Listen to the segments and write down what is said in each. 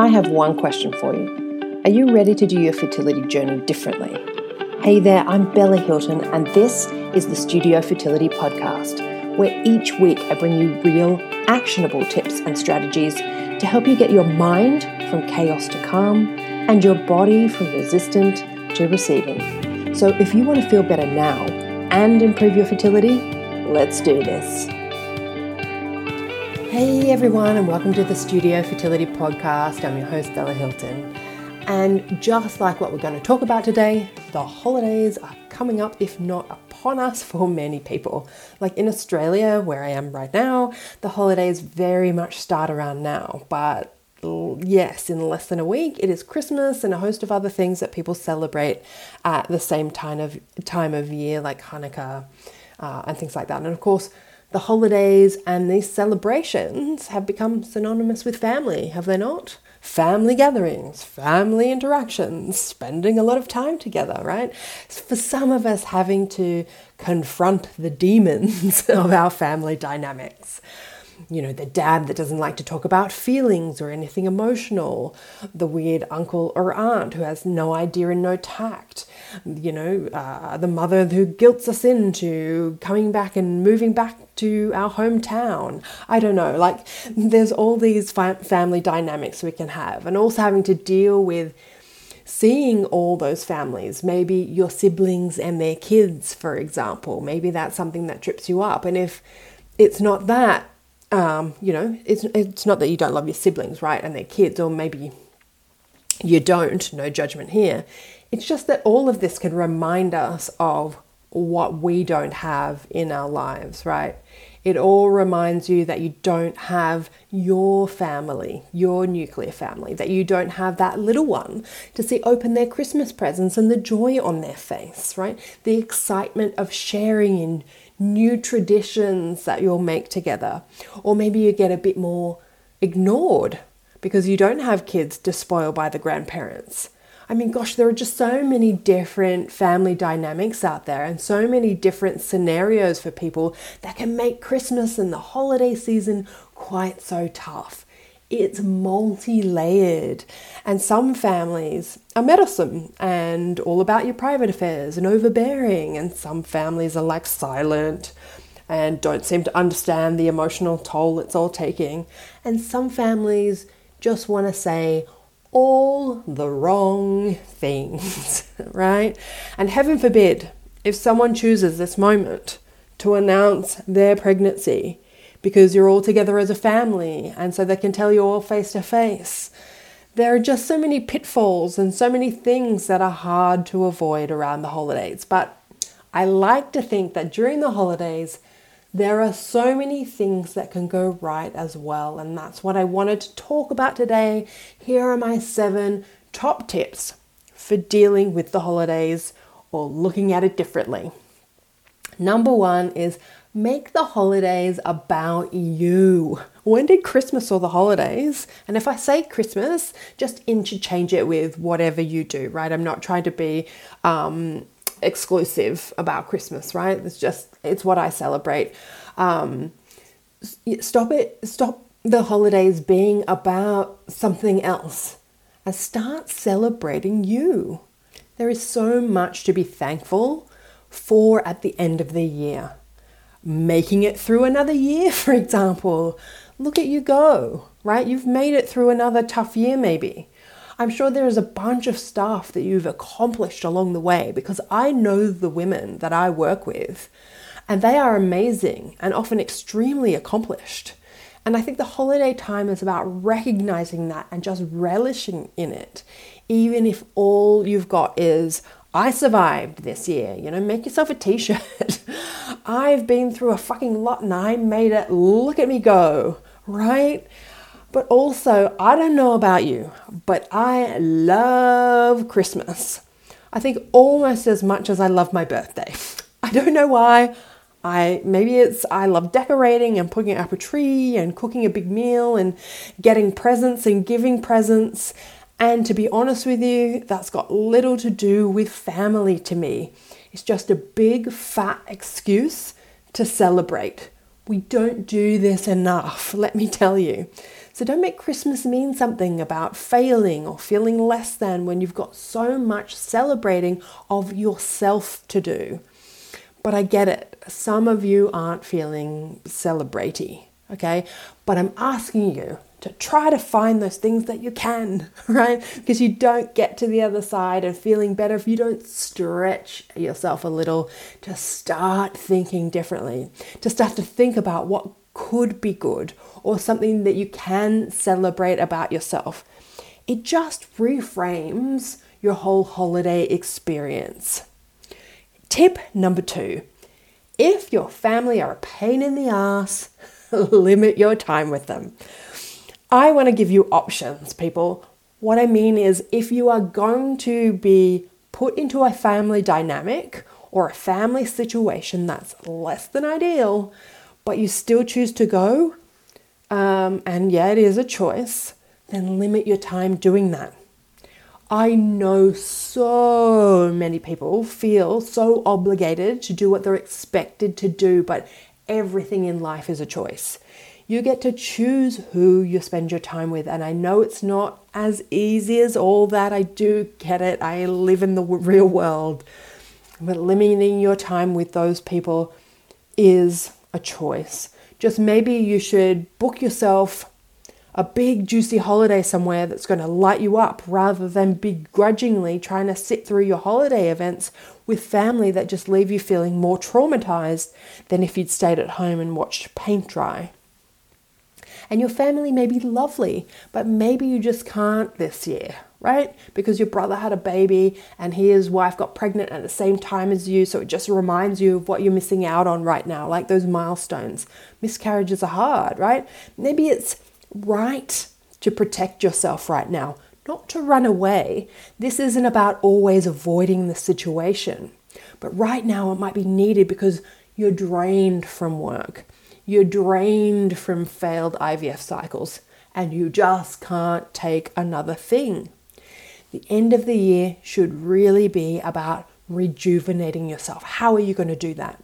I have one question for you. Are you ready to do your fertility journey differently? Hey there, I'm Bella Hilton, and this is the Studio Fertility Podcast, where each week I bring you real, actionable tips and strategies to help you get your mind from chaos to calm and your body from resistant to receiving. So, if you want to feel better now and improve your fertility, let's do this. Hey everyone, and welcome to the Studio Fertility Podcast. I'm your host, Bella Hilton. And just like what we're going to talk about today, the holidays are coming up, if not upon us, for many people. Like in Australia, where I am right now, the holidays very much start around now. But yes, in less than a week, it is Christmas and a host of other things that people celebrate at the same time of time of year, like Hanukkah uh, and things like that. And of course, the holidays and these celebrations have become synonymous with family, have they not? Family gatherings, family interactions, spending a lot of time together, right? For some of us, having to confront the demons of our family dynamics you know, the dad that doesn't like to talk about feelings or anything emotional, the weird uncle or aunt who has no idea and no tact, you know, uh, the mother who guilts us into coming back and moving back to our hometown. I don't know, like there's all these fa- family dynamics we can have, and also having to deal with seeing all those families, maybe your siblings and their kids, for example. Maybe that's something that trips you up. And if it's not that, um, you know, it's it's not that you don't love your siblings, right, and their kids, or maybe you don't. No judgment here. It's just that all of this can remind us of what we don't have in our lives, right? It all reminds you that you don't have your family, your nuclear family, that you don't have that little one to see open their Christmas presents and the joy on their face, right? The excitement of sharing in new traditions that you'll make together. Or maybe you get a bit more ignored because you don't have kids to spoil by the grandparents. I mean, gosh, there are just so many different family dynamics out there and so many different scenarios for people that can make Christmas and the holiday season quite so tough. It's multi layered, and some families are meddlesome and all about your private affairs and overbearing, and some families are like silent and don't seem to understand the emotional toll it's all taking, and some families just want to say all the wrong things, right? And heaven forbid if someone chooses this moment to announce their pregnancy because you're all together as a family and so they can tell you all face to face. There are just so many pitfalls and so many things that are hard to avoid around the holidays. But I like to think that during the holidays, there are so many things that can go right as well. And that's what I wanted to talk about today. Here are my seven top tips for dealing with the holidays or looking at it differently. Number one is Make the holidays about you. When did Christmas or the holidays? And if I say Christmas, just interchange it with whatever you do, right? I'm not trying to be um, exclusive about Christmas, right? It's just, it's what I celebrate. Um, stop it, stop the holidays being about something else and start celebrating you. There is so much to be thankful for at the end of the year making it through another year, for example. Look at you go, right? You've made it through another tough year, maybe. I'm sure there is a bunch of stuff that you've accomplished along the way because I know the women that I work with, and they are amazing and often extremely accomplished. And I think the holiday time is about recognizing that and just relishing in it, even if all you've got is, I survived this year. You know, make yourself a t shirt. I've been through a fucking lot and I made it. Look at me go, right? But also, I don't know about you, but I love Christmas. I think almost as much as I love my birthday. I don't know why. I maybe it's I love decorating and putting up a tree and cooking a big meal and getting presents and giving presents and to be honest with you, that's got little to do with family to me. It's just a big fat excuse to celebrate We don't do this enough, let me tell you. So don't make Christmas mean something about failing or feeling less than when you've got so much celebrating of yourself to do. But I get it. Some of you aren't feeling celebratey, okay? But I'm asking you to try to find those things that you can, right? Because you don't get to the other side and feeling better if you don't stretch yourself a little to start thinking differently, to start to think about what could be good or something that you can celebrate about yourself. It just reframes your whole holiday experience. Tip number two if your family are a pain in the ass, limit your time with them. I want to give you options, people. What I mean is, if you are going to be put into a family dynamic or a family situation that's less than ideal, but you still choose to go, um, and yeah, it is a choice, then limit your time doing that. I know so many people feel so obligated to do what they're expected to do, but everything in life is a choice. You get to choose who you spend your time with, and I know it's not as easy as all that. I do get it. I live in the real world. But limiting your time with those people is a choice. Just maybe you should book yourself a big juicy holiday somewhere that's going to light you up rather than begrudgingly trying to sit through your holiday events with family that just leave you feeling more traumatized than if you'd stayed at home and watched paint dry. And your family may be lovely, but maybe you just can't this year right? Because your brother had a baby and his wife got pregnant at the same time as you. So it just reminds you of what you're missing out on right now, like those milestones. Miscarriages are hard, right? Maybe it's right to protect yourself right now, not to run away. This isn't about always avoiding the situation. But right now, it might be needed because you're drained from work. You're drained from failed IVF cycles and you just can't take another thing. The end of the year should really be about rejuvenating yourself. How are you going to do that?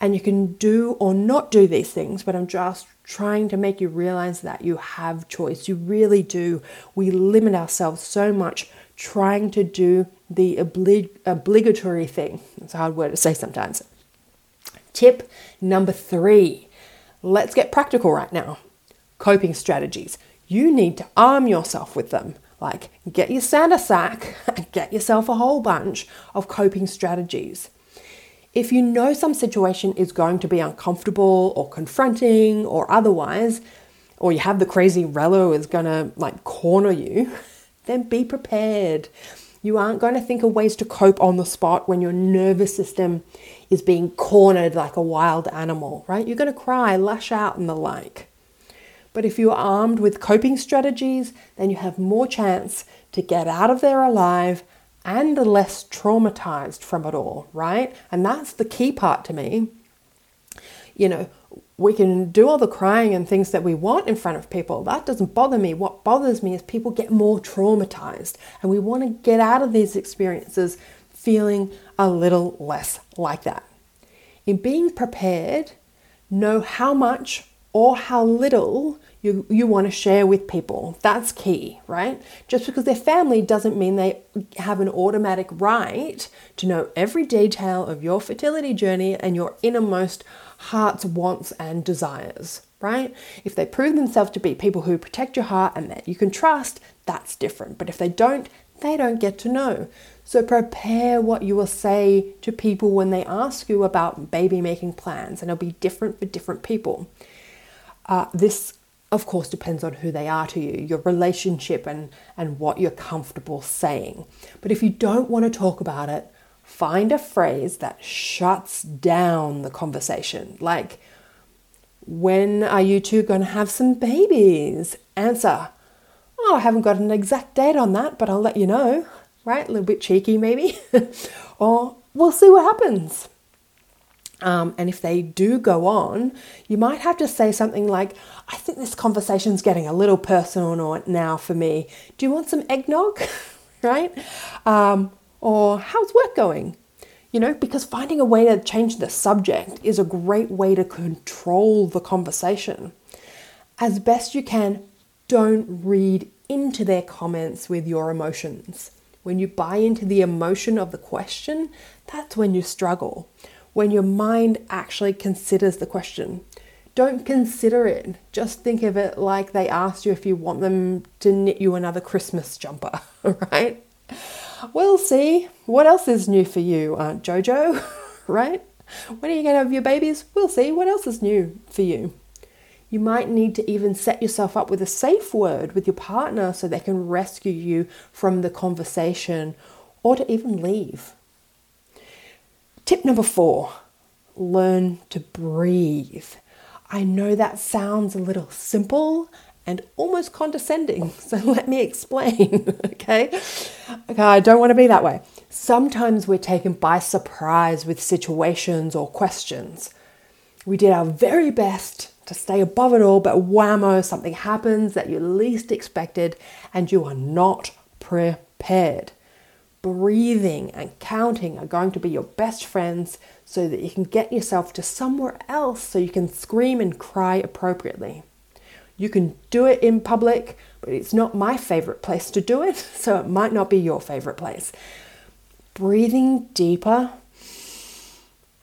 And you can do or not do these things, but I'm just trying to make you realize that you have choice. You really do. We limit ourselves so much trying to do the oblig- obligatory thing. It's a hard word to say sometimes. Tip number three let's get practical right now. Coping strategies. You need to arm yourself with them. Like, get your Santa sack and get yourself a whole bunch of coping strategies. If you know some situation is going to be uncomfortable or confronting or otherwise, or you have the crazy relo is going to like corner you, then be prepared. You aren't going to think of ways to cope on the spot when your nervous system is being cornered like a wild animal, right? You're going to cry, lash out, and the like. But if you are armed with coping strategies, then you have more chance to get out of there alive and less traumatized from it all, right? And that's the key part to me. You know, we can do all the crying and things that we want in front of people. That doesn't bother me. What bothers me is people get more traumatized, and we want to get out of these experiences feeling a little less like that. In being prepared, know how much or how little you, you want to share with people. That's key, right? Just because they're family doesn't mean they have an automatic right to know every detail of your fertility journey and your innermost heart's wants and desires, right? If they prove themselves to be people who protect your heart and that you can trust, that's different. But if they don't, they don't get to know. So prepare what you will say to people when they ask you about baby making plans, and it'll be different for different people. Uh, this of course depends on who they are to you, your relationship and, and what you're comfortable saying. But if you don't want to talk about it, find a phrase that shuts down the conversation. Like, when are you two going to have some babies? Answer, oh, I haven't got an exact date on that, but I'll let you know. Right? A little bit cheeky, maybe. or we'll see what happens. Um, and if they do go on, you might have to say something like, I think this conversation's getting a little personal now for me. Do you want some eggnog? right? Um, or how's work going? You know, because finding a way to change the subject is a great way to control the conversation. As best you can, don't read into their comments with your emotions. When you buy into the emotion of the question, that's when you struggle. When your mind actually considers the question. Don't consider it. Just think of it like they asked you if you want them to knit you another Christmas jumper, right? We'll see. What else is new for you, Aunt Jojo? right? When are you going to have your babies? We'll see. What else is new for you? You might need to even set yourself up with a safe word with your partner so they can rescue you from the conversation or to even leave. Tip number four learn to breathe. I know that sounds a little simple and almost condescending. So let me explain, okay? Okay, I don't want to be that way. Sometimes we're taken by surprise with situations or questions. We did our very best to stay above it all, but whammo, something happens that you least expected and you are not prepared. Breathing and counting are going to be your best friends so that you can get yourself to somewhere else so you can scream and cry appropriately. You can do it in public, but it's not my favorite place to do it, so it might not be your favorite place. Breathing deeper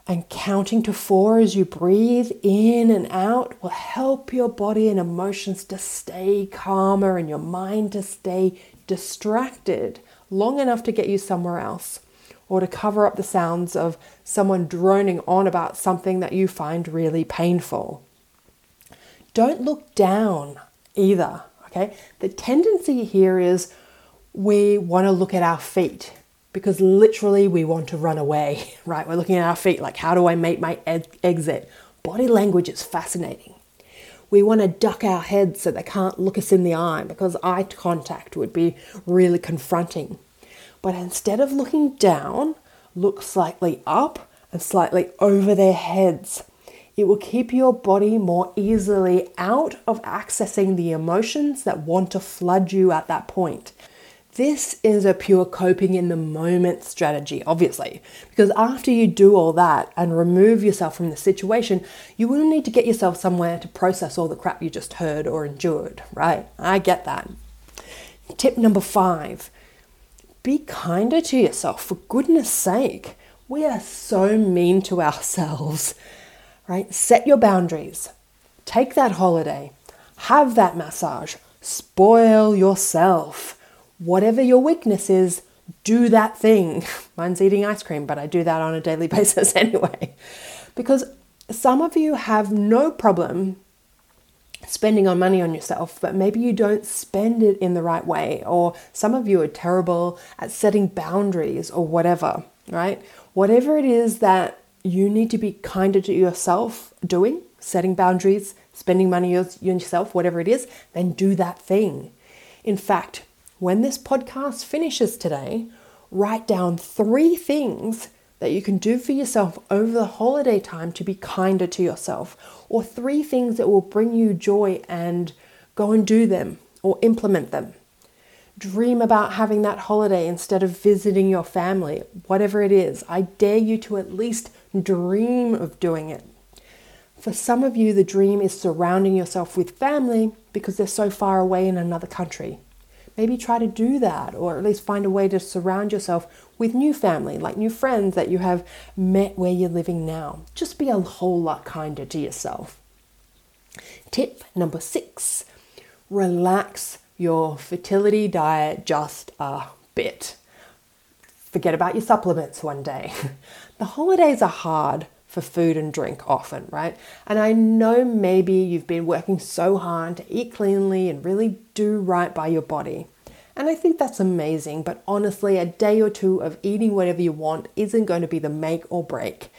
and counting to four as you breathe in and out will help your body and emotions to stay calmer and your mind to stay distracted long enough to get you somewhere else or to cover up the sounds of someone droning on about something that you find really painful. Don't look down either, okay? The tendency here is we want to look at our feet because literally we want to run away, right? We're looking at our feet like, how do I make my ed- exit? Body language is fascinating. We want to duck our heads so they can't look us in the eye because eye contact would be really confronting. But instead of looking down, look slightly up and slightly over their heads it will keep your body more easily out of accessing the emotions that want to flood you at that point. This is a pure coping in the moment strategy, obviously, because after you do all that and remove yourself from the situation, you will need to get yourself somewhere to process all the crap you just heard or endured, right? I get that. Tip number five be kinder to yourself, for goodness sake. We are so mean to ourselves right? Set your boundaries. Take that holiday. Have that massage. Spoil yourself. Whatever your weakness is, do that thing. Mine's eating ice cream, but I do that on a daily basis anyway. Because some of you have no problem spending on money on yourself, but maybe you don't spend it in the right way, or some of you are terrible at setting boundaries or whatever, right? Whatever it is that you need to be kinder to yourself doing, setting boundaries, spending money on yourself, whatever it is, then do that thing. In fact, when this podcast finishes today, write down three things that you can do for yourself over the holiday time to be kinder to yourself, or three things that will bring you joy and go and do them or implement them. Dream about having that holiday instead of visiting your family, whatever it is. I dare you to at least dream of doing it. For some of you, the dream is surrounding yourself with family because they're so far away in another country. Maybe try to do that, or at least find a way to surround yourself with new family, like new friends that you have met where you're living now. Just be a whole lot kinder to yourself. Tip number six relax your fertility diet just a bit. Forget about your supplements one day. the holidays are hard for food and drink often, right? And I know maybe you've been working so hard to eat cleanly and really do right by your body. And I think that's amazing, but honestly, a day or two of eating whatever you want isn't going to be the make or break.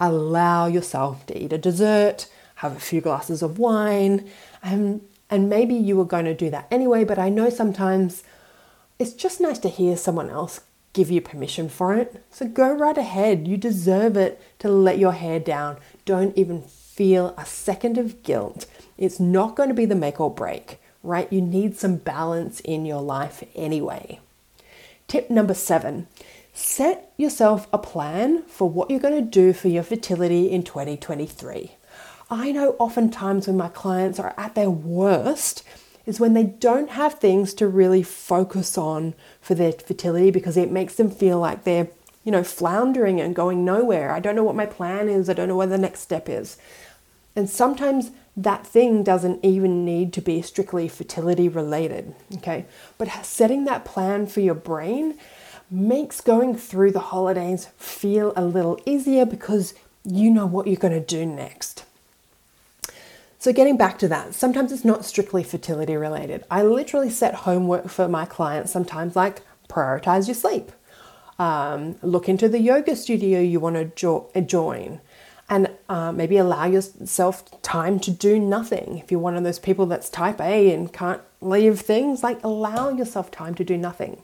Allow yourself to eat a dessert, have a few glasses of wine, and, and maybe you were going to do that anyway, but I know sometimes it's just nice to hear someone else give you permission for it. So go right ahead. You deserve it to let your hair down. Don't even feel a second of guilt. It's not going to be the make or break, right? You need some balance in your life anyway. Tip number seven set yourself a plan for what you're going to do for your fertility in 2023. I know oftentimes when my clients are at their worst is when they don't have things to really focus on for their fertility because it makes them feel like they're, you know, floundering and going nowhere. I don't know what my plan is, I don't know what the next step is. And sometimes that thing doesn't even need to be strictly fertility related, okay? But setting that plan for your brain makes going through the holidays feel a little easier because you know what you're going to do next. So, getting back to that, sometimes it's not strictly fertility related. I literally set homework for my clients sometimes, like prioritize your sleep, um, look into the yoga studio you want to jo- join, and uh, maybe allow yourself time to do nothing. If you're one of those people that's type A and can't leave things, like allow yourself time to do nothing.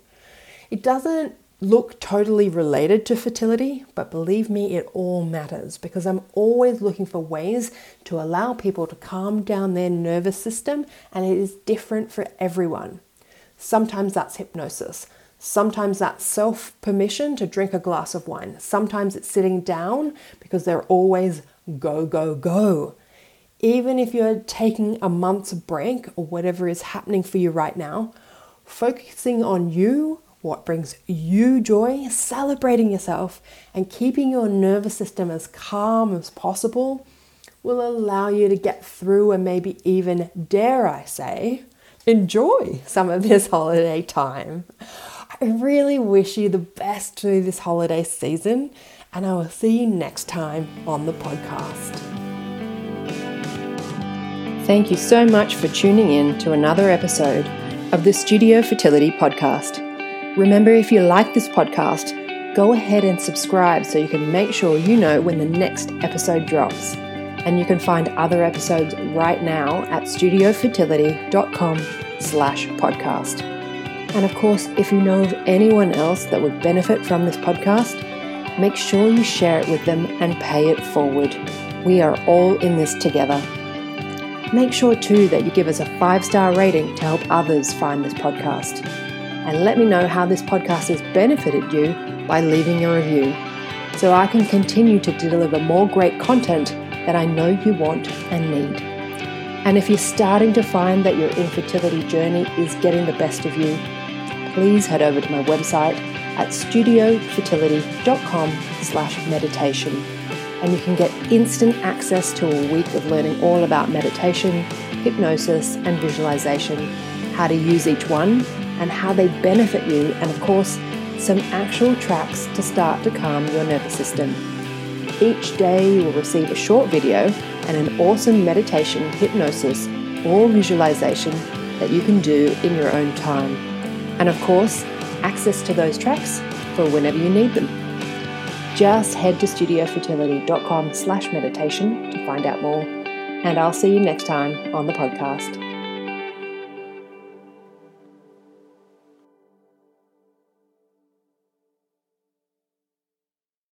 It doesn't look totally related to fertility, but believe me, it all matters because I'm always looking for ways to allow people to calm down their nervous system, and it is different for everyone. Sometimes that's hypnosis. Sometimes that's self permission to drink a glass of wine. Sometimes it's sitting down because they're always go, go, go. Even if you're taking a month's break or whatever is happening for you right now, focusing on you what brings you joy, celebrating yourself, and keeping your nervous system as calm as possible will allow you to get through and maybe even, dare I say, enjoy some of this holiday time. I really wish you the best through this holiday season, and I will see you next time on the podcast. Thank you so much for tuning in to another episode of the Studio Fertility Podcast. Remember, if you like this podcast, go ahead and subscribe so you can make sure you know when the next episode drops. And you can find other episodes right now at studiofertility.com slash podcast. And of course, if you know of anyone else that would benefit from this podcast, make sure you share it with them and pay it forward. We are all in this together. Make sure too that you give us a five star rating to help others find this podcast and let me know how this podcast has benefited you by leaving a review so I can continue to deliver more great content that I know you want and need. And if you're starting to find that your infertility journey is getting the best of you, please head over to my website at studiofertility.com slash meditation and you can get instant access to a week of learning all about meditation, hypnosis and visualization, how to use each one and how they benefit you, and of course, some actual tracks to start to calm your nervous system. Each day, you will receive a short video and an awesome meditation, hypnosis, or visualization that you can do in your own time. And of course, access to those tracks for whenever you need them. Just head to studiofertility.com slash meditation to find out more. And I'll see you next time on the podcast.